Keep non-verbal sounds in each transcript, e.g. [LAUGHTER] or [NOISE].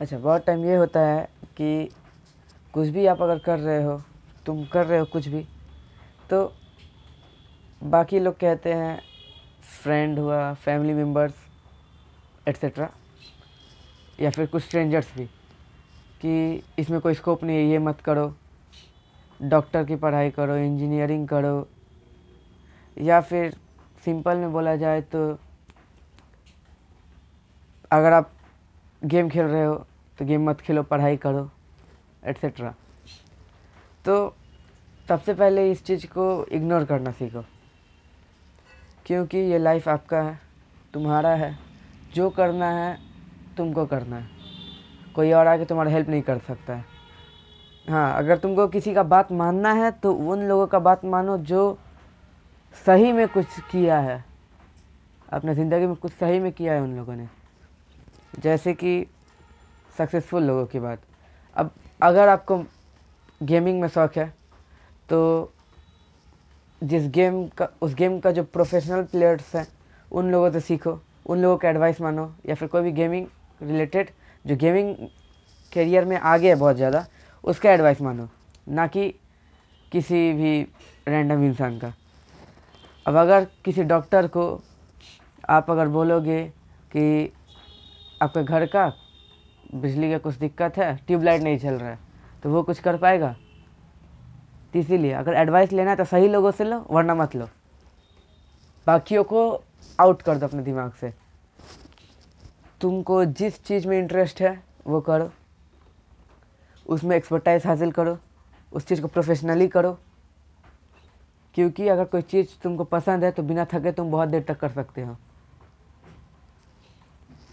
अच्छा बहुत टाइम ये होता है कि कुछ भी आप अगर कर रहे हो, तुम कर रहे हो कुछ भी तो बाकी लोग कहते हैं फ्रेंड हुआ फैमिली मेंबर्स एट्सेट्रा या फिर कुछ स्ट्रेंजर्स भी, कि इसमें कोई स्कोप नहीं है, ये मत करो डॉक्टर की पढ़ाई करो इंजीनियरिंग करो, या फिर सिंपल में बोला जाए तो अगर आप गेम खेल रहे हो तो गेम मत खेलो, पढ़ाई करो एट्सेट्रा तो सबसे पहले इस चीज़ को इग्नोर करना सीखो। क्योंकि ये लाइफ आपका है, तुम्हारा है, जो करना है, तुमको करना है। कोई और आके तुम्हारा हेल्प नहीं कर सकता है। हाँ अगर तुमको किसी का बात मानना है तो उन लोगों का बात मानो जो सही में कुछ किया है। अपने ज़िंदगी में कुछ सही में किया है उन लोगों ने। जैसे कि सक्सेसफुल लोगों की बात। अब अगर आपको गेमिंग में शौक है तो जिस गेम का, उस गेम का जो प्रोफेशनल प्लेयर्स हैं, उन लोगों से सीखो, उन लोगों का एडवाइस मानो, या फिर कोई भी गेमिंग रिलेटेड जो गेमिंग करियर में आगे है बहुत ज़्यादा, उसका एडवाइस मानो। ना कि किसी भी रैंडम इंसान का। अब अगर किसी डॉक्टर को आप अगर बोलोगे कि आपके घर का बिजली का कुछ दिक्कत है, ट्यूबलाइट नहीं चल रहा है तो वो कुछ कर पाएगा? तो इसीलिए अगर एडवाइस लेना है तो सही लोगों से लो, वरना मत लो। बाकियों को आउट कर दो अपने दिमाग से। तुमको जिस चीज़ में इंटरेस्ट है, वो करो। उसमें एक्सपर्टाइज हासिल करो। उस चीज़ को प्रोफेशनली करो। क्योंकि अगर कोई चीज़ तुमको पसंद है तो बिना थके तुम बहुत देर तक कर सकते हो।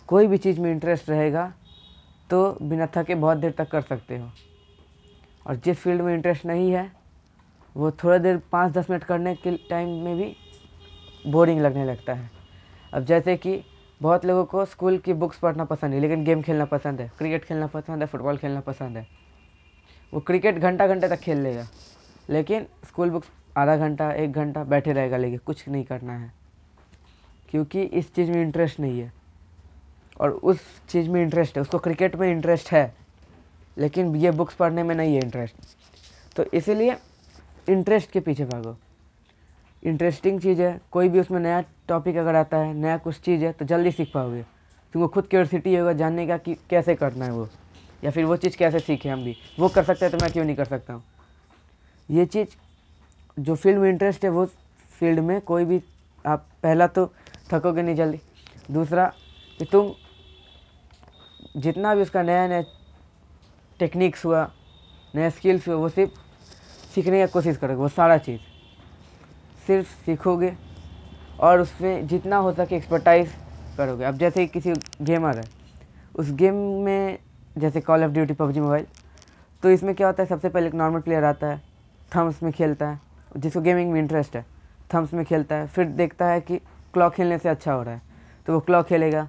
कोई भी चीज़ में इंटरेस्ट रहेगा तो बिना थके बहुत देर तक कर सकते हो। और जिस फ़ील्ड में इंटरेस्ट नहीं है, वो थोड़ा देर पाँच दस मिनट करने के टाइम में भी बोरिंग लगने लगता है। अब जैसे कि बहुत लोगों को स्कूल की बुक्स पढ़ना पसंद है, लेकिन गेम खेलना पसंद है क्रिकेट खेलना पसंद है फुटबॉल खेलना पसंद है। वो क्रिकेट घंटा घंटे तक खेल लेगा, लेकिन स्कूल बुक्स आधा घंटा, एक घंटा बैठे रहेगा, लेकिन कुछ नहीं करना है। क्योंकि इस चीज़ में इंटरेस्ट नहीं है। और उस चीज़ में इंटरेस्ट है, उसको क्रिकेट में इंटरेस्ट है, लेकिन ये बुक्स पढ़ने में नहीं है इंटरेस्ट तो इसीलिए इंटरेस्ट के पीछे भागो। इंटरेस्टिंग चीज़ है, कोई भी उसमें नया टॉपिक अगर आता है, नया कुछ चीज़ है तो जल्दी सीख पाओगे। तुमको खुद क्यूरसिटी होगा जानने का कि कैसे करना है वो, या फिर वो चीज़ कैसे सीखे हम भी। वो कर सकते हैं तो मैं क्यों नहीं कर सकता हूँ? ये चीज़, जो फ़ील्ड में इंटरेस्ट है, वो फ़ील्ड में कोई भी आप, पहला तो थकोगे नहीं जल्दी। दूसरा कि तुम जितना भी उसका नया नया टेक्निक्स हुआ, नया स्किल्स हुआ, वो सिर्फ़ सीखने की कोशिश करोगे, वो सारा चीज़। सिर्फ़ सीखोगे और उसमें जितना हो सके एक्सपर्टाइज करोगे। अब जैसे किसी गेमर है, उस गेम में जैसे Call of Duty PUBG Mobile तो इसमें क्या होता है, सबसे पहले एक नॉर्मल प्लेयर आता है थम्स में खेलता है, जिसको गेमिंग में इंटरेस्ट है थम्स में खेलता है, फिर देखता है कि क्लॉक खेलने से अच्छा हो रहा है तो वो क्लॉक खेलेगा,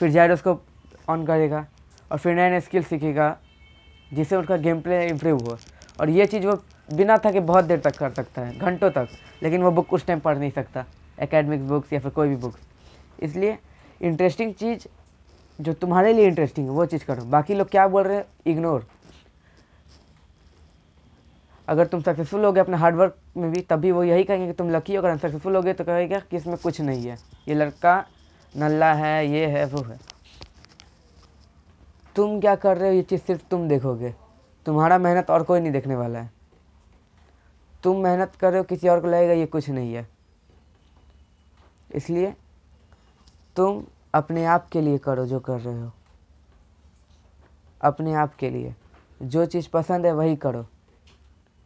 फिर जायरोस्कोप ऑन करेगा और फिर नए नए स्किल सीखेगा, जिससे उसका गेम प्ले इम्प्रूव हो। और ये चीज़ वो बिना थके बहुत देर तक कर सकता है, घंटों तक, लेकिन वो बुक उस टाइम पढ़ नहीं सकता एकेडमिक बुक्स या फिर कोई भी बुक्स इसलिए इंटरेस्टिंग चीज़ जो तुम्हारे लिए इंटरेस्टिंग है, वो चीज़ करो। बाकी लोग क्या बोल रहे हैं? इग्नोर अगर तुम सक्सेसफुल हो गए अपने हार्डवर्क में भी, तभी वो यही कहेंगे कि तुम लकी हो। अगर अनसक्सेसफुल हो गए तो कहेगा कि इसमें कुछ नहीं है। ये लड़का नल्ला है, ये है, वो है। तुम क्या कर रहे हो? ये चीज़ सिर्फ़ तुम देखोगे। तुम्हारा मेहनत और कोई नहीं देखने वाला है। तुम मेहनत कर रहे हो, किसी और को लगेगा ये कुछ नहीं है। इसलिए तुम अपने आप के लिए करो जो कर रहे हो। अपने आप के लिए। जो चीज़ पसंद है, वही करो।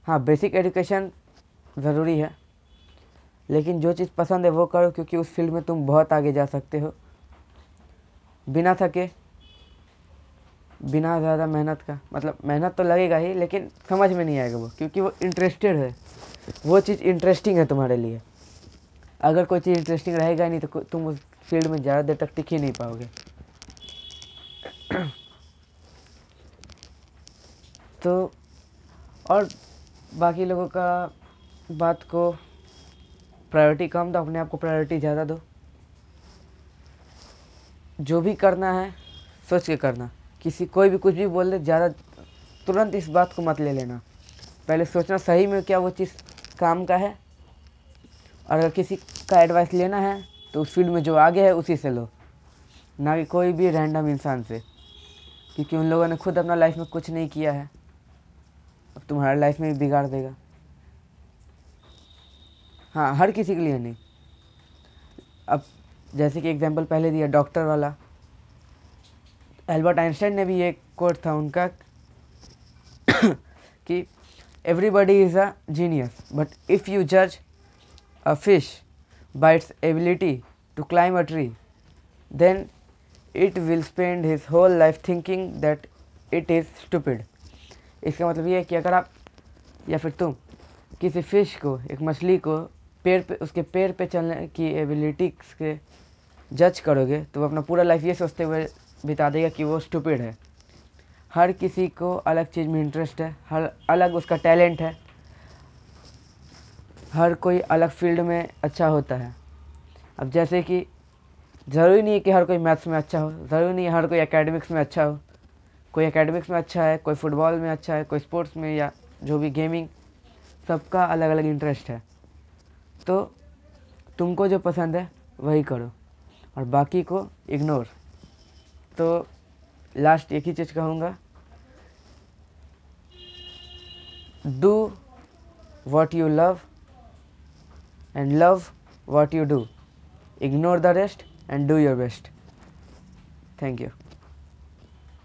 हाँ बेसिक एजुकेशन ज़रूरी है। लेकिन जो चीज़ पसंद है, वो करो, क्योंकि उस फ़ील्ड में तुम बहुत आगे जा सकते हो। बिना थके बिना ज़्यादा मेहनत का मतलब मेहनत तो लगेगा ही, लेकिन समझ में नहीं आएगा वो, क्योंकि वो इंटरेस्टेड है। वो चीज़ इंटरेस्टिंग है तुम्हारे लिए। अगर कोई चीज़ इंटरेस्टिंग रहेगा ही नहीं तो तुम उस फ़ील्ड में ज़्यादा देर तक टिक ही नहीं पाओगे। [CLEARS THROAT] तो और बाकी लोगों का बात को प्रायोरिटी कम दो, अपने आप को प्रायोरिटी ज़्यादा दो। जो भी करना है, सोच के करना। किसी, कोई भी कुछ भी बोल दे, ज़्यादा तुरंत इस बात को मत ले लेना। पहले सोचना सही में क्या वो चीज़ काम का है। और अगर किसी का एडवाइस लेना है तो उस फ़ील्ड में जो आगे है, उसी से लो। ना कि कोई भी रैंडम इंसान से। क्योंकि उन लोगों ने खुद अपना लाइफ में कुछ नहीं किया है। अब तुम्हारा लाइफ में भी बिगाड़ देगा। हाँ हर किसी के लिए नहीं। अब जैसे कि एग्जांपल पहले दिया डॉक्टर वाला। एल्बर्ट आइंस्टाइन ने भी एक कोट था उनका [COUGHS] कि everybody is a genius but if you जज a fish by its ability to climb a tree then it will spend his whole life thinking that it is stupid इसका मतलब ये है कि अगर आप, या फिर तुम, किसी फ़िश को, एक मछली को पेड़ पे, उसके पेड़ पे चलने की एबिलिटी के जज करोगे तो वो अपना पूरा लाइफ ये सोचते हुए बिता देगा कि वो स्टूपिड है। हर किसी को अलग चीज़ में इंटरेस्ट है, हर अलग उसका टैलेंट है। हर कोई अलग फ़ील्ड में अच्छा होता है। अब जैसे कि ज़रूरी नहीं है कि हर कोई मैथ्स में अच्छा हो, ज़रूरी नहीं है हर कोई एकेडमिक्स में अच्छा हो। कोई एकेडमिक्स में अच्छा है, कोई फुटबॉल में अच्छा है, कोई स्पोर्ट्स में या जो भी गेमिंग सबका अलग अलग इंटरेस्ट है। तो तुमको जो पसंद है, वही करो। और बाकी को इग्नोर तो लास्ट एक ही चीज़ कहूँगा। Do what you love and love what you do ignore the rest and do your best thank you